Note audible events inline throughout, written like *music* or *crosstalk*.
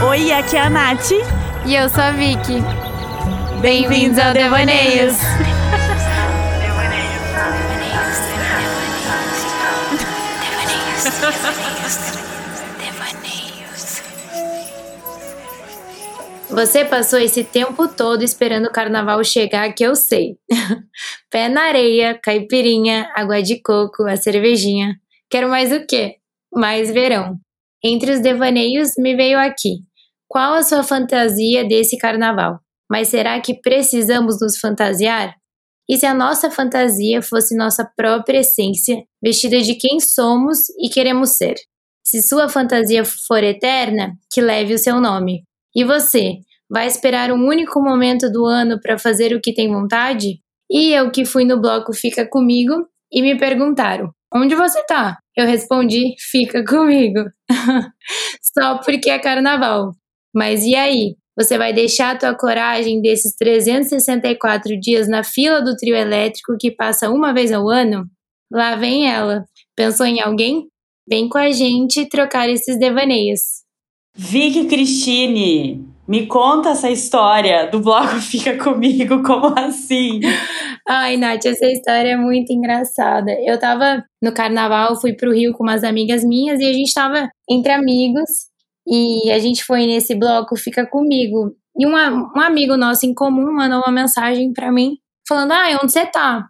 Oi, aqui é a Nath. E eu sou a Vicky. Bem-vindos ao Devaneios. Você passou esse tempo todo esperando o carnaval chegar, que eu sei. *laughs* Pé na areia, caipirinha, água de coco, a cervejinha. Quero mais o quê? Mais verão. Entre os devaneios me veio aqui. Qual a sua fantasia desse carnaval? Mas será que precisamos nos fantasiar? E se a nossa fantasia fosse nossa própria essência, vestida de quem somos e queremos ser? Se sua fantasia for eterna, que leve o seu nome. E você, vai esperar um único momento do ano para fazer o que tem vontade? E eu que fui no bloco Fica Comigo e me perguntaram: Onde você tá? Eu respondi: Fica comigo. *laughs* Só porque é carnaval. Mas e aí? Você vai deixar a tua coragem desses 364 dias na fila do trio elétrico que passa uma vez ao ano? Lá vem ela. Pensou em alguém? Vem com a gente trocar esses devaneios. Vicky Cristine, me conta essa história do bloco *laughs* Fica Comigo, como assim? Ai, Nath, essa história é muito engraçada. Eu tava no carnaval, fui pro Rio com umas amigas minhas e a gente tava entre amigos e a gente foi nesse bloco Fica Comigo. E uma, um amigo nosso em comum mandou uma mensagem para mim falando: Ah, onde você tá?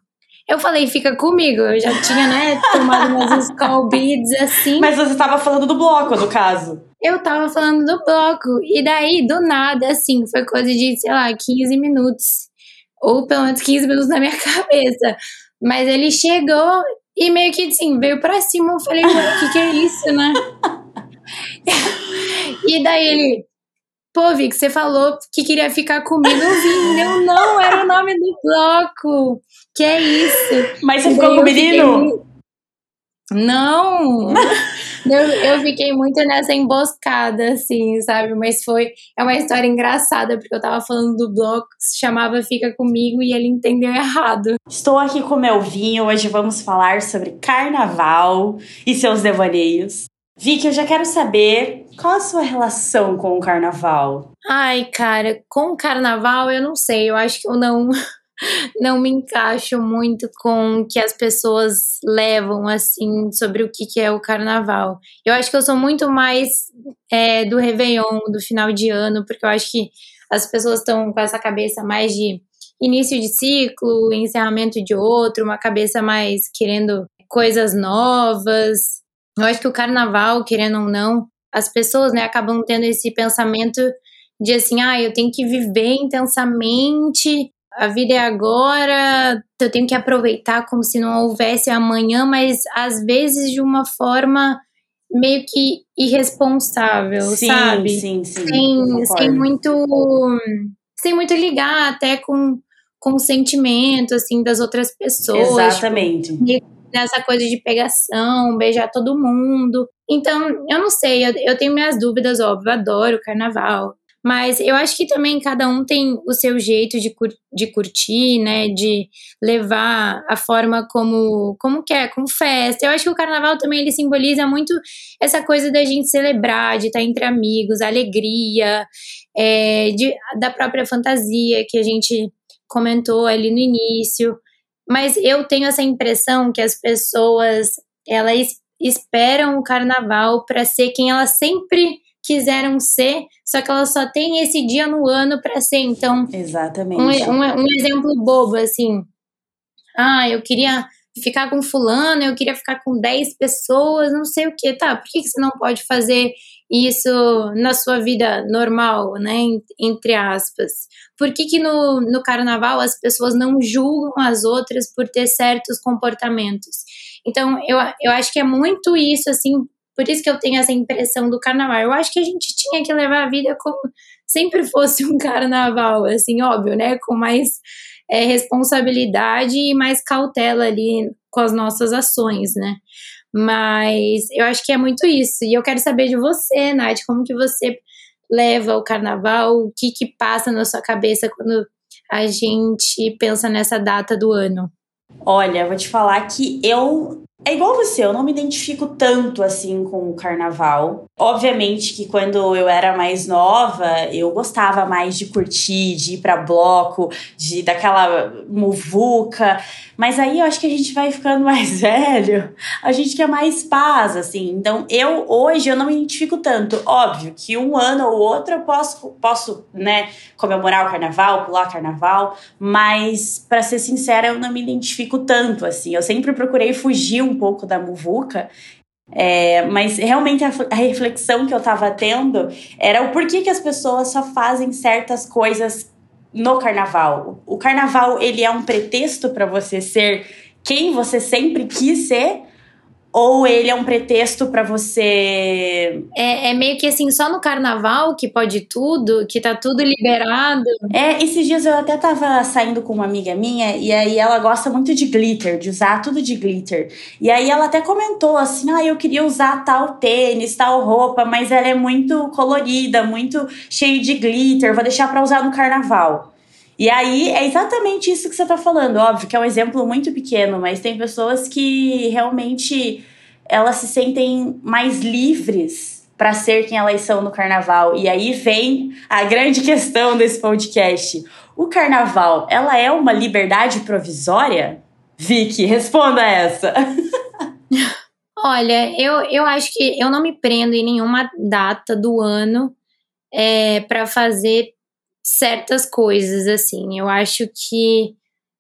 Eu falei, fica comigo. Eu já tinha, né, tomado umas skull beads assim. Mas você tava falando do bloco, no caso. Eu tava falando do bloco. E daí, do nada, assim, foi coisa de, sei lá, 15 minutos. Ou pelo menos 15 minutos na minha *laughs* cabeça. Mas ele chegou e meio que, assim, veio pra cima. Eu falei, o que que é isso, né? E daí ele, pô, Vic, você falou que queria ficar comigo. Eu vi, eu não, era o nome do bloco. Que é isso? Mas você ficou com o menino? Fiquei... Não! eu, eu fiquei muito nessa emboscada, assim, sabe? Mas foi. É uma história engraçada, porque eu tava falando do bloco que se chamava Fica Comigo e ele entendeu errado. Estou aqui com meu vinho. Hoje vamos falar sobre carnaval e seus devaneios. Vicky, eu já quero saber qual a sua relação com o carnaval? Ai, cara, com o carnaval eu não sei, eu acho que eu não *laughs* não me encaixo muito com o que as pessoas levam assim sobre o que, que é o carnaval. Eu acho que eu sou muito mais é, do Réveillon, do final de ano, porque eu acho que as pessoas estão com essa cabeça mais de início de ciclo, encerramento de outro, uma cabeça mais querendo coisas novas. Eu acho que o carnaval, querendo ou não, as pessoas, né, acabam tendo esse pensamento de assim, ah, eu tenho que viver intensamente, a vida é agora, eu tenho que aproveitar como se não houvesse amanhã, mas às vezes de uma forma meio que irresponsável, sim, sabe? Sim, sim, sem, sem muito sem muito ligar até com com o sentimento assim das outras pessoas. Exatamente. Tipo, nessa coisa de pegação, beijar todo mundo. Então, eu não sei, eu, eu tenho minhas dúvidas, óbvio, adoro o carnaval. Mas eu acho que também cada um tem o seu jeito de, cur de curtir, né? De levar a forma como, como quer, com festa. Eu acho que o carnaval também ele simboliza muito essa coisa da gente celebrar, de estar entre amigos, alegria, é, de, da própria fantasia que a gente comentou ali no início. Mas eu tenho essa impressão que as pessoas elas esperam o carnaval para ser quem elas sempre quiseram ser, só que elas só têm esse dia no ano para ser. Então, exatamente. Um, um, um, exemplo bobo assim. Ah, eu queria ficar com fulano, eu queria ficar com 10 pessoas, não sei o que, tá? Por que, que você não pode fazer isso na sua vida normal, né? Entre aspas. Por que, que no, no carnaval as pessoas não julgam as outras por ter certos comportamentos? Então, eu, eu acho que é muito isso, assim, por isso que eu tenho essa impressão do carnaval. Eu acho que a gente tinha que levar a vida como sempre fosse um carnaval, assim, óbvio, né? Com mais é, responsabilidade e mais cautela ali com as nossas ações, né? Mas eu acho que é muito isso. E eu quero saber de você, Nath, como que você leva o carnaval, o que que passa na sua cabeça quando a gente pensa nessa data do ano? Olha, vou te falar que eu é igual você, eu não me identifico tanto assim com o carnaval. Obviamente que quando eu era mais nova, eu gostava mais de curtir, de ir para bloco, de daquela muvuca. Mas aí eu acho que a gente vai ficando *laughs* mais velho, a gente quer mais paz, assim. Então eu hoje eu não me identifico tanto. Óbvio que um ano ou outro eu posso, posso né, comemorar o carnaval, pular o carnaval, mas para ser sincera, eu não me identifico tanto, assim. Eu sempre procurei fugir um pouco da muvuca. É, mas realmente a, a, reflexão que eu tava tendo era o porquê que as pessoas só fazem certas coisas no carnaval. O carnaval ele é um pretexto para você ser quem você sempre quis ser ou ele é um pretexto para você. É, é, meio que assim, só no carnaval que pode tudo, que tá tudo liberado. É, esses dias eu até tava saindo com uma amiga minha, e aí ela gosta muito de glitter, de usar tudo de glitter. E aí ela até comentou assim: ah, eu queria usar tal tênis, tal roupa, mas ela é muito colorida, muito cheio de glitter, vou deixar pra usar no carnaval. E aí é exatamente isso que você está falando. Óbvio que é um exemplo muito pequeno, mas tem pessoas que realmente elas se sentem mais livres para ser quem elas são no carnaval. E aí vem a grande questão desse podcast. O carnaval, ela é uma liberdade provisória? Vicky, responda essa. *laughs* Olha, eu, eu acho que eu não me prendo em nenhuma data do ano é, para fazer certas coisas, assim. Eu acho que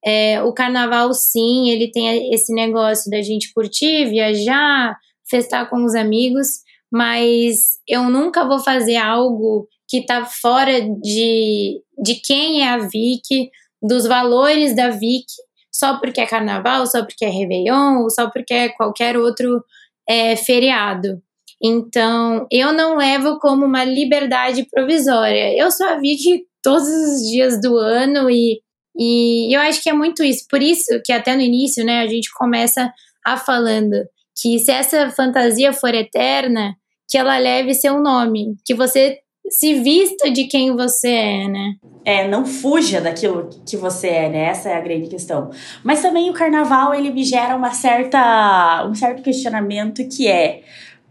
é, o carnaval, sim, ele tem esse negócio da gente curtir, viajar, festar com os amigos, mas eu nunca vou fazer algo que tá fora de, de quem é a Vic, dos valores da Vic, só porque é carnaval, só porque é Réveillon, ou só porque é qualquer outro é, feriado. Então, eu não levo como uma liberdade provisória. Eu só vi que todos os dias do ano e, e eu acho que é muito isso. Por isso que até no início, né, a gente começa a falando que se essa fantasia for eterna, que ela leve seu nome, que você se vista de quem você é, né? É, não fuja daquilo que você é, né? Essa é a grande questão. Mas também o carnaval, ele me gera uma certa, um certo questionamento que é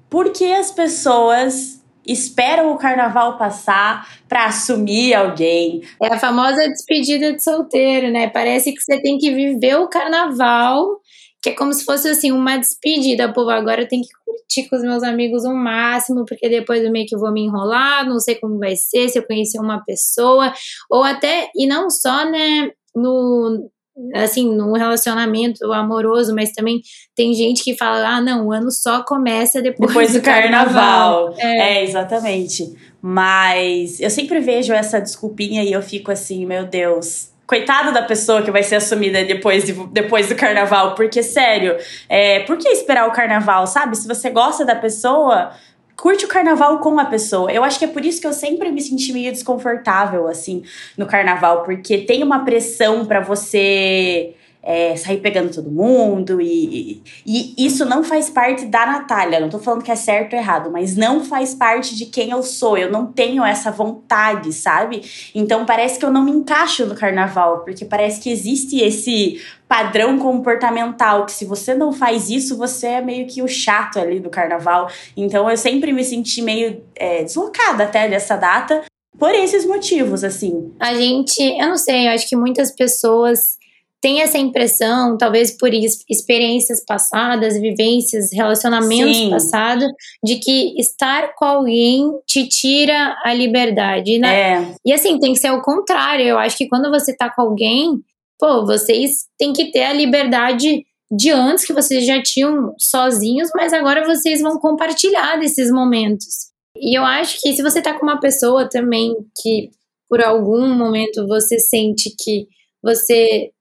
por que as pessoas esperam o carnaval passar para assumir alguém? É a famosa despedida de solteiro, né? Parece que você tem que viver o carnaval, que é como se fosse assim uma despedida. Pô, agora eu tenho que curtir com os meus amigos o máximo, porque depois eu meio que vou me enrolar, não sei como vai ser, se eu conhecer uma pessoa, ou até, e não só, né, no, assim, num relacionamento amoroso, mas também tem gente que fala, ah, não, o ano só começa depois, depois do, do carnaval. carnaval. É. é. exatamente. Mas eu sempre vejo essa desculpinha e eu fico assim, meu Deus. Coitada da pessoa que vai ser assumida depois, de, depois do carnaval, porque, sério, é, por que esperar o carnaval, sabe? Se você gosta da pessoa, curte o carnaval com a pessoa. Eu acho que é por isso que eu sempre me senti meio desconfortável, assim, no carnaval, porque tem uma pressão para você é, sair pegando todo mundo e, e, e, isso não faz parte da Natália. Não tô falando que é certo ou errado, mas não faz parte de quem eu sou. Eu não tenho essa vontade, sabe? Então parece que eu não me encaixo no carnaval, porque parece que existe esse padrão comportamental que se você não faz isso, você é meio que o chato ali do carnaval. Então eu sempre me senti meio é, deslocada até dessa data por esses motivos, assim. A gente, eu não sei, eu acho que muitas pessoas tem essa impressão, talvez por experiências passadas, vivências, relacionamentos Sim. passados, de que estar com alguém te tira a liberdade, né? É. E assim, tem que ser o contrário. Eu acho que quando você tá com alguém, pô, vocês têm que ter a liberdade de antes que vocês já tinham sozinhos, mas agora vocês vão compartilhar desses momentos. E eu acho que se você tá com uma pessoa também que por algum momento você sente que você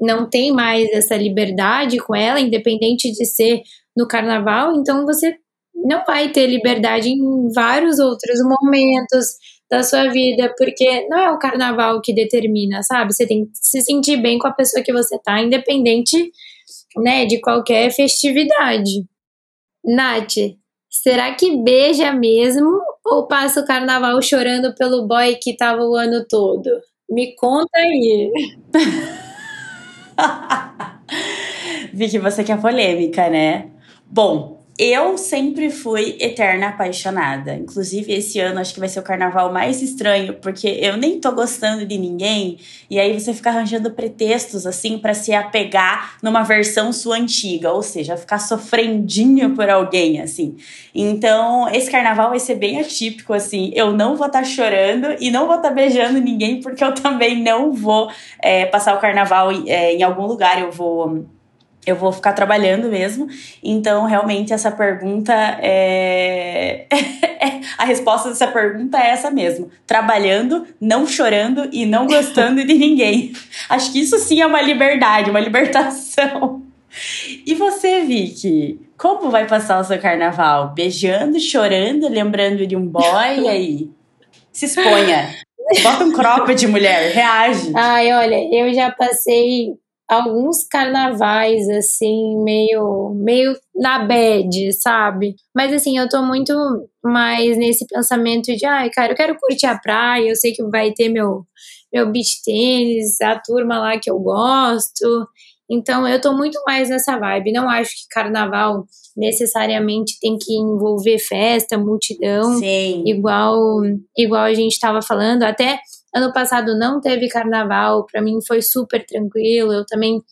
não tem mais essa liberdade com ela, independente de ser no carnaval, então você não vai ter liberdade em vários outros momentos da sua vida, porque não é o carnaval que determina, sabe? Você tem que se sentir bem com a pessoa que você tá, independente, né, de qualquer festividade. Nath, será que beija mesmo ou passa o carnaval chorando pelo boy que tava o ano todo? Me conta aí. *laughs* Vi que você quer polêmica, né? Bom, eu sempre fui eterna apaixonada. Inclusive, esse ano acho que vai ser o carnaval mais estranho, porque eu nem tô gostando de ninguém. E aí você fica arranjando pretextos, assim, para se apegar numa versão sua antiga. Ou seja, ficar sofrendinho por alguém, assim. Então, esse carnaval vai ser bem atípico, assim. Eu não vou estar tá chorando e não vou estar tá beijando ninguém, porque eu também não vou é, passar o carnaval é, em algum lugar. Eu vou eu vou ficar trabalhando mesmo. Então, realmente, essa pergunta é. *laughs* a resposta dessa pergunta é essa mesmo: trabalhando, não chorando e não gostando de ninguém. *laughs* Acho que isso sim é uma liberdade, uma libertação. E você, Vicky? Como vai passar o seu carnaval? Beijando, chorando, lembrando de um boy? E aí? Se exponha. Bota um cropped, mulher. Reage. Ai, olha, eu já passei alguns carnavais, assim, meio, meio na bad, sabe? Mas, assim, eu tô muito mais nesse pensamento de, ai, cara, eu quero curtir a praia, eu sei que vai ter meu, meu beach tênis, a turma lá que eu gosto. Então, eu tô muito mais nessa vibe. Não acho que carnaval necessariamente tem que envolver festa, multidão, Sim. igual igual a gente estava falando. Até Ano passado não teve carnaval, para mim foi super tranquilo. Eu também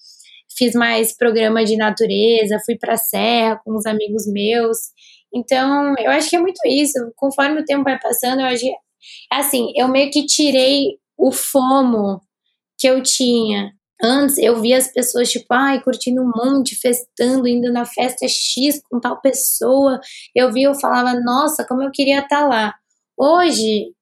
fiz mais programa de natureza, fui para serra com os amigos meus. Então, eu acho que é muito isso. Conforme o tempo vai passando, eu acho que, assim, eu meio que tirei o fomo que eu tinha. Antes eu via as pessoas, tipo, ai, curtindo um monte, festando, indo na festa X com tal pessoa. Eu via, eu falava, nossa, como eu queria estar tá lá. Hoje,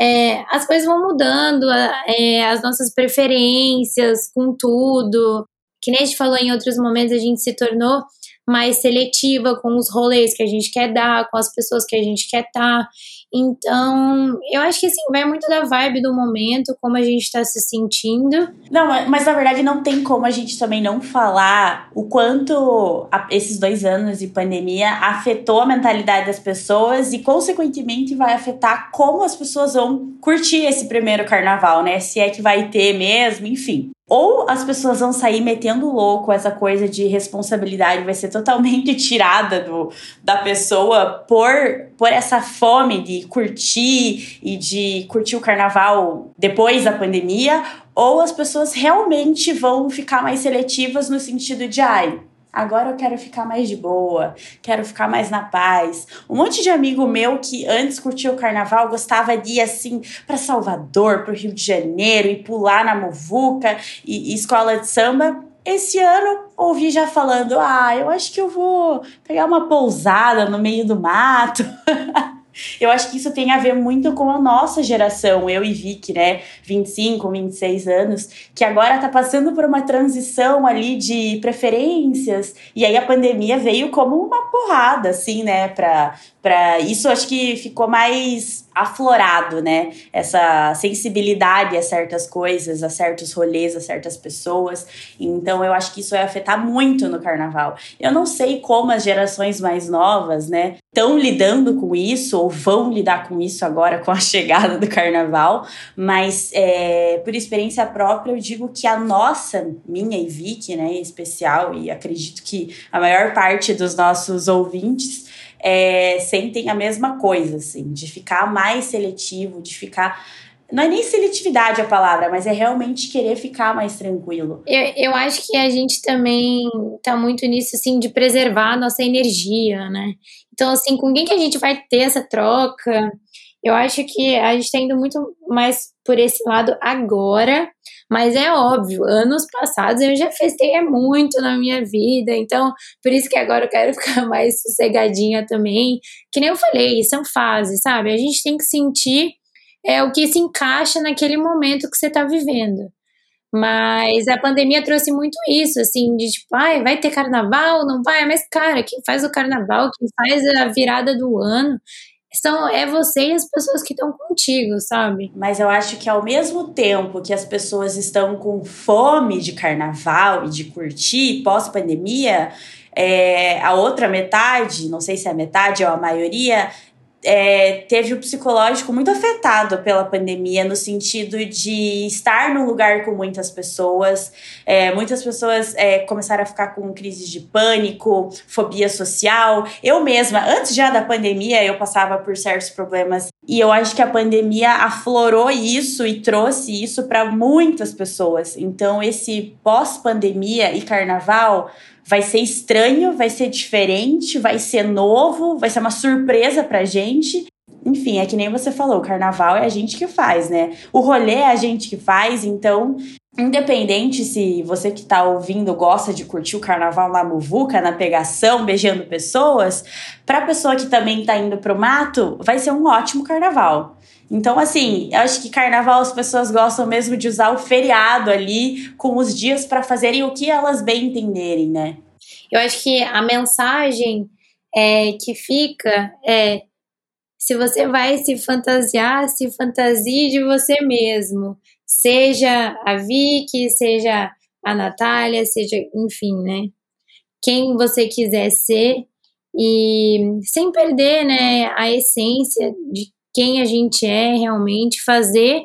é, as coisas vão mudando, é, as nossas preferências com tudo. Que nem a gente falou em outros momentos, a gente se tornou mais seletiva com os rolês que a gente quer dar, com as pessoas que a gente quer estar. Tá. Então, eu acho que assim, vai muito da vibe do momento, como a gente está se sentindo. Não, mas na verdade não tem como a gente também não falar o quanto a, esses dois anos de pandemia afetou a mentalidade das pessoas e, consequentemente, vai afetar como as pessoas vão curtir esse primeiro carnaval, né? Se é que vai ter mesmo, enfim. Ou as pessoas vão sair metendo louco, essa coisa de responsabilidade vai ser totalmente *laughs* tirada do, da pessoa por, por essa fome de curtir e de curtir o carnaval depois da pandemia, ou as pessoas realmente vão ficar mais seletivas no sentido de, ai, Agora eu quero ficar mais de boa, quero ficar mais na paz. Um monte de amigo meu que antes curtia o carnaval gostava de ir assim para Salvador, para o Rio de Janeiro e pular na muvuca e, e escola de samba. Esse ano ouvi já falando: ah, eu acho que eu vou pegar uma pousada no meio do mato. *laughs* Eu acho que isso tem a ver muito com a nossa geração, eu e Vicky, né? 25, 26 anos, que agora tá passando por uma transição ali de preferências. E aí a pandemia veio como uma porrada, assim, né? Pra, pra isso acho que ficou mais aflorado, né? Essa sensibilidade a certas coisas, a certos rolês, a certas pessoas. Então eu acho que isso vai afetar muito no carnaval. Eu não sei como as gerações mais novas, né, estão lidando com isso ou vão lidar com isso agora com a *laughs* chegada do carnaval, mas é, por experiência própria eu digo que a nossa, minha e Vicky, né, em especial, e acredito que a maior parte dos nossos ouvintes é, sentem a mesma coisa, assim, de ficar mais seletivo, de ficar. Não é nem seletividade a palavra, mas é realmente querer ficar mais tranquilo. Eu, eu acho que a gente também tá muito nisso, assim, de preservar a nossa energia, né? Então, assim, com quem que a gente vai ter essa troca? Eu acho que a gente está indo muito mais por esse lado agora, mas é óbvio, anos passados eu já festei muito na minha vida, então por isso que agora eu quero *laughs* ficar mais sossegadinha também. Que nem eu falei, são fases, sabe? A gente tem que sentir é, o que se encaixa naquele momento que você está vivendo. Mas a pandemia trouxe muito isso, assim, de tipo, ai, vai ter carnaval, não vai? Mas, cara, quem faz o carnaval, quem faz a virada do ano, são, é você e as pessoas que estão contigo, sabe? Mas eu acho que ao mesmo tempo que as pessoas estão com fome de carnaval e de curtir pós-pandemia, é, a outra metade, não sei se é a metade ou a maioria, é, teve o psicológico muito afetado pela pandemia, no sentido de estar num lugar com muitas pessoas. É, muitas pessoas é, começaram a ficar com crises de pânico, fobia social. Eu mesma, antes já da pandemia, eu passava por certos problemas. E eu acho que a pandemia aflorou isso e trouxe isso para muitas pessoas. Então, esse pós-pandemia e carnaval vai ser estranho, vai ser diferente, vai ser novo, vai ser uma surpresa pra gente. Enfim, é que nem você falou, o carnaval é a gente que faz, né? O rolê é a gente que faz, então Independente se você que está ouvindo gosta de curtir o carnaval na muvuca, na pegação, beijando pessoas, para a pessoa que também está indo pro mato, vai ser um ótimo carnaval. Então, assim, eu acho que carnaval as pessoas gostam mesmo de usar o feriado ali com os dias para fazerem o que elas bem entenderem, né? Eu acho que a mensagem é, que fica é: se você vai se fantasiar, se fantasie de você mesmo seja a Vicky, seja a Natália, seja, enfim, né? Quem você quiser ser. E sem perder, né, a essência de quem a gente é realmente, fazer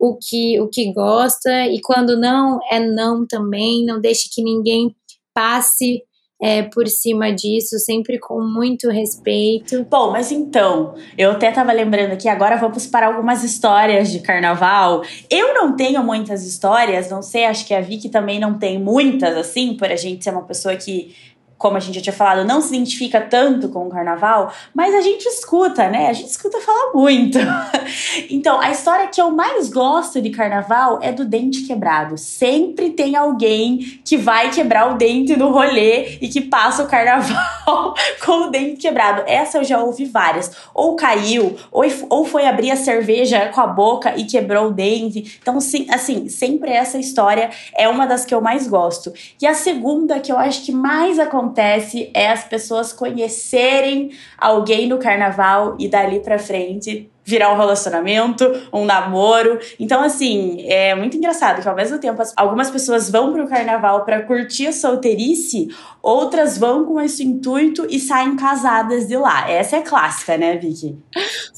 o que o que gosta. E quando não é não também, não deixe que ninguém passe é, por cima disso, sempre com muito respeito. Bom, mas então, eu até tava lembrando aqui, agora vamos para algumas histórias de carnaval. Eu não tenho muitas histórias, não sei, acho que a Vicky também não tem muitas, assim, por a gente ser uma pessoa que como a gente já tinha falado, não se identifica tanto com o carnaval, mas a gente escuta, né? A gente escuta falar muito. *laughs* então, a história que eu mais gosto de carnaval é do dente quebrado. Sempre tem alguém que vai quebrar o dente no rolê e que passa o carnaval *laughs* com o dente quebrado. Essa eu já ouvi várias. Ou caiu, ou, foi abrir a cerveja com a boca e quebrou o dente. Então, sim, assim, sempre essa história é uma das que eu mais gosto. E a segunda que eu acho que mais acontece acontece é as pessoas conhecerem alguém no carnaval e dali para frente virar um relacionamento, um namoro. Então, assim, é muito engraçado que ao mesmo tempo algumas pessoas vão pro carnaval para curtir a solteirice, outras vão com esse intuito e saem casadas de lá. Essa é clássica, né, Vicky?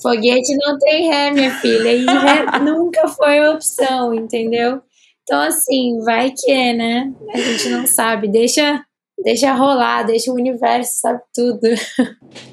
Foguete não tem ré, minha filha, e ré *laughs* nunca foi opção, entendeu? Então, assim, vai que é, né? A gente não sabe. Deixa Deixa rolar, deixa o universo, sabe tudo. *laughs*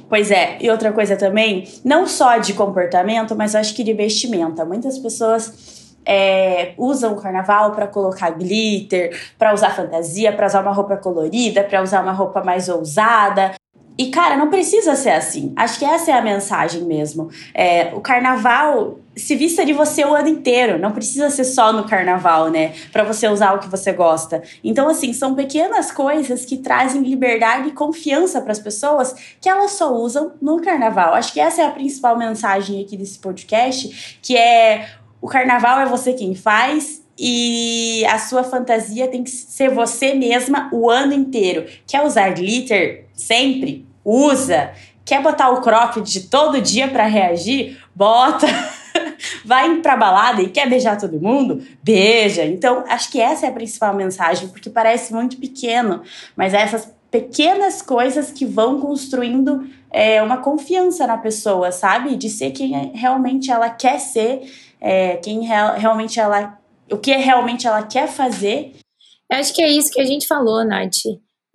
Pois é, e outra coisa também, não só de comportamento, mas acho que de vestimenta. Muitas pessoas é, usam o carnaval para colocar glitter, para usar fantasia, para usar uma roupa colorida, para usar uma roupa mais ousada. E, cara, não precisa ser assim. Acho que essa é a mensagem mesmo. É, o carnaval se vista de você o ano inteiro. Não precisa ser só no carnaval, né? Para você usar o que você gosta. Então, assim, são pequenas coisas que trazem liberdade e confiança para as pessoas que elas só usam no carnaval. Acho que essa é a principal mensagem aqui desse podcast, que é o carnaval é você quem faz e a sua fantasia tem que ser você mesma o ano inteiro. Quer usar glitter sempre? Usa. Quer botar o cropped todo dia para reagir? Bota. *laughs* Vai pra balada e quer beijar todo mundo? Beija. Então, acho que essa é a principal mensagem, porque parece muito pequeno, mas é essas pequenas coisas que vão construindo é, uma confiança na pessoa, sabe? De ser quem realmente ela quer ser, é, quem real, realmente ela o que realmente ela quer fazer. Eu acho que é isso que a gente falou, Nath.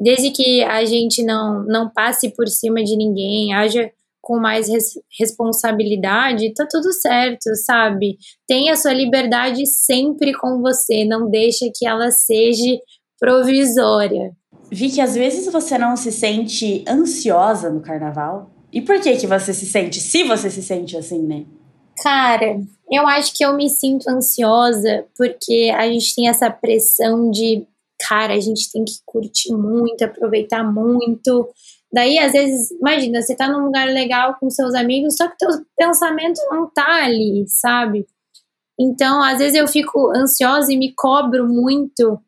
Desde que a gente não, não passe por cima de ninguém, haja com mais res responsabilidade, tá tudo certo, sabe? Tenha a sua liberdade sempre com você, não deixa que ela seja provisória. Vi que às vezes você não se sente ansiosa no carnaval. E por que que você se sente? Se você se sente assim, né? Cara, eu acho que eu me sinto ansiosa porque a gente tem essa pressão de, cara, a gente tem que curtir muito, aproveitar muito. Daí, às vezes, imagina, você tá num lugar legal com seus amigos, só que teu pensamento não tá ali, sabe? Então, às vezes eu fico ansiosa e me cobro muito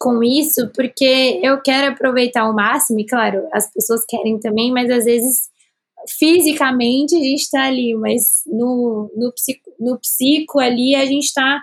com isso, porque eu quero aproveitar ao máximo, e claro, as pessoas querem também, mas às vezes fisicamente a gente está ali, mas no, no, psico, no psico ali a gente está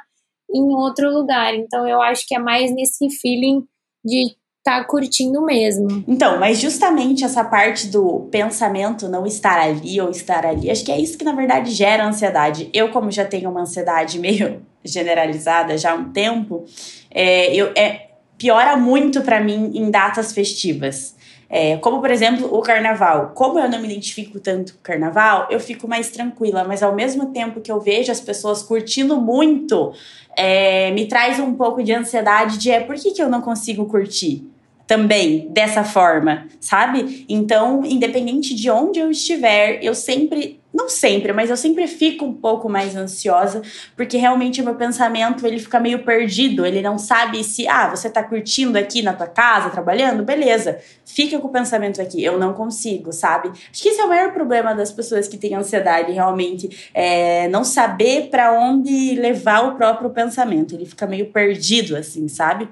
em outro lugar. Então eu acho que é mais nesse feeling de tá curtindo mesmo. Então, mas justamente essa parte do pensamento não estar ali ou estar ali, acho que é isso que na verdade gera ansiedade. Eu, como já tenho uma ansiedade *laughs* meio generalizada já há um tempo, é, eu, é, piora muito para mim em datas festivas. É, como, por exemplo, o carnaval. Como eu não me identifico tanto com o carnaval, eu fico mais tranquila, mas ao mesmo tempo que eu vejo as pessoas curtindo muito, é, me traz um pouco de ansiedade de é, por que, que eu não consigo curtir? Também dessa forma, sabe? Então, independente de onde eu estiver, eu sempre, não sempre, mas eu sempre fico um pouco mais ansiosa, porque realmente o meu pensamento, ele fica meio perdido, ele não sabe se, ah, você tá curtindo aqui na tua casa, trabalhando, beleza. Fica com o pensamento aqui, eu não consigo, sabe? Acho que esse é o maior problema das pessoas que têm ansiedade, realmente, é não saber para onde levar o próprio pensamento. Ele fica meio perdido assim, sabe?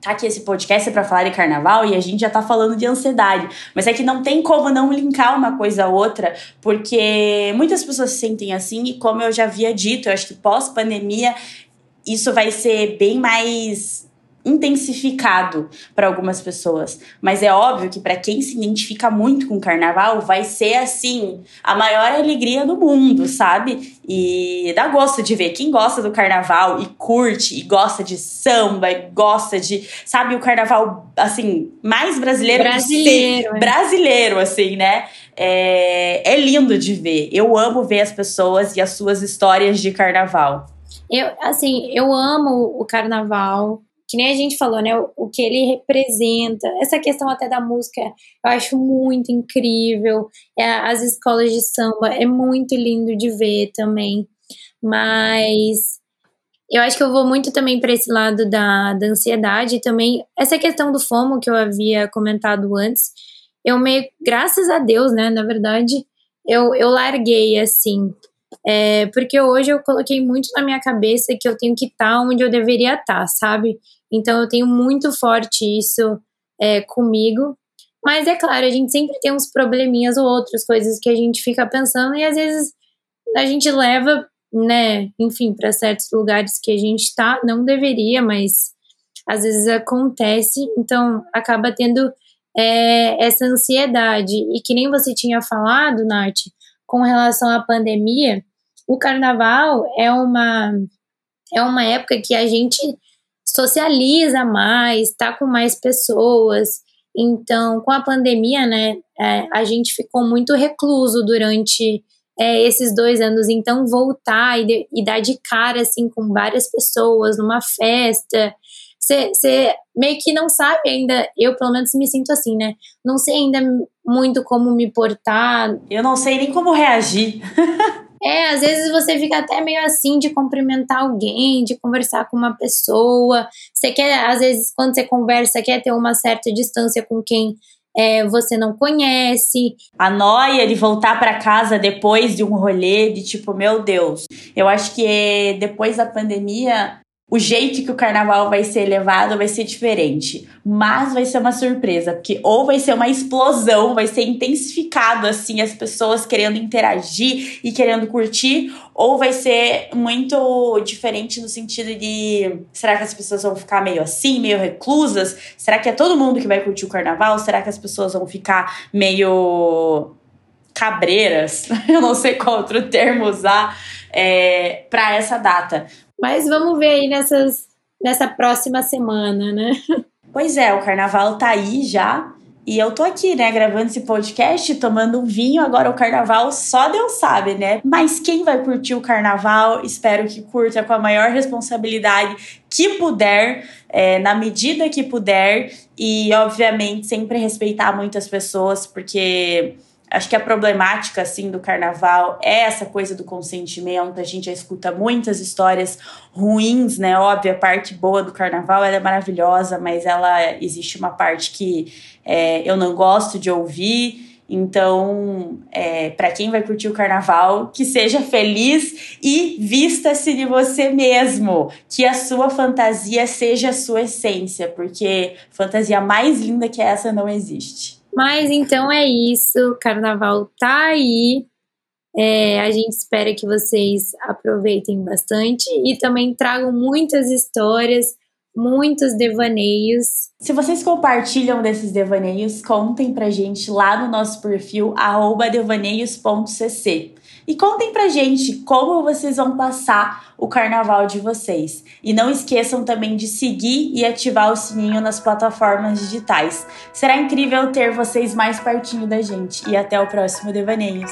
Tá aqui esse podcast é para falar de carnaval e a gente já tá falando de ansiedade. Mas é que não tem como não linkar uma coisa a outra, porque muitas pessoas se sentem assim e como eu já havia dito, eu acho que pós-pandemia isso vai ser bem mais intensificado para algumas pessoas. Mas é óbvio que para quem se identifica muito com o carnaval, vai ser assim, a maior alegria do mundo, sabe? E dá gosto de ver. Quem gosta do carnaval e curte, e gosta de samba, e gosta de, sabe, o carnaval, assim, mais brasileiro. Brasileiro. É. Brasileiro, assim, né? É, é lindo de ver. Eu amo ver as pessoas e as suas histórias de carnaval. Eu, assim, eu amo o carnaval que nem a gente falou, né? O, o, que ele representa. Essa questão até da música eu acho muito incrível. É, as escolas de samba é muito lindo de ver também. Mas eu acho que eu vou muito também para esse lado da, da ansiedade também essa questão do FOMO que eu havia comentado antes. Eu meio, graças a Deus, né? Na verdade, eu, eu larguei assim. É, porque hoje eu coloquei muito na minha cabeça que eu tenho que estar tá onde eu deveria estar, tá, sabe? Então eu tenho muito forte isso é, comigo. Mas é claro, a gente sempre tem uns probleminhas ou outras coisas que a gente fica pensando e às vezes a gente leva, né, enfim, para certos lugares que a gente tá, não deveria, mas às vezes acontece, então acaba tendo é, essa ansiedade. E que nem você tinha falado, Nath, com relação à pandemia, o carnaval é uma, é uma época que a gente socializa mais, tá com mais pessoas. Então, com a pandemia, né, é, a gente ficou muito recluso durante é, esses dois anos. Então, voltar e, de, e, dar de cara, assim, com várias pessoas numa festa, você meio que não sabe ainda, eu pelo menos me sinto assim, né? Não sei ainda muito como me portar. Eu não sei nem como reagir. *laughs* É, às vezes você fica até meio assim de cumprimentar alguém, de conversar com uma pessoa. Você quer, às vezes, quando você conversa, quer ter uma certa distância com quem é, você não conhece. A noia de voltar para casa depois de um rolê, de tipo, meu Deus. Eu acho que depois da pandemia, o jeito que o carnaval vai ser levado vai ser diferente, mas vai ser uma surpresa, porque ou vai ser uma explosão, vai ser intensificado assim as pessoas querendo interagir e querendo curtir, ou vai ser muito diferente no sentido de será que as pessoas vão ficar meio assim, meio reclusas? Será que é todo mundo que vai curtir o carnaval? Será que as pessoas vão ficar meio cabreiras? *laughs* Eu não sei qual outro termo usar é, para essa data. Mas vamos ver aí nessas, nessa próxima semana, né? Pois é, o carnaval tá aí já. E eu tô aqui, né, gravando esse podcast, tomando um vinho. Agora o carnaval só Deus sabe, né? Mas quem vai curtir o carnaval, espero que curta com a maior responsabilidade que puder, é, na medida que puder. E, obviamente, sempre respeitar muitas pessoas, porque Acho que a problemática assim do carnaval é essa coisa do consentimento. A gente já escuta muitas histórias ruins, né? Óbvio, a parte boa do carnaval é maravilhosa, mas ela existe uma parte que é, eu não gosto de ouvir. Então, é, para quem vai curtir o carnaval, que seja feliz e vista-se de você mesmo. Que a sua fantasia seja a sua essência, porque fantasia mais linda que essa não existe. Mas então é isso, carnaval tá aí. É, a gente espera que vocês aproveitem bastante e também tragam muitas histórias muitos devaneios. Se vocês compartilham desses devaneios, contem pra gente lá no nosso perfil devaneios.cc. E contem pra gente como vocês vão passar o carnaval de vocês. E não esqueçam também de seguir e ativar o sininho nas plataformas digitais. Será incrível ter vocês mais pertinho da gente. E até o próximo Devaneios.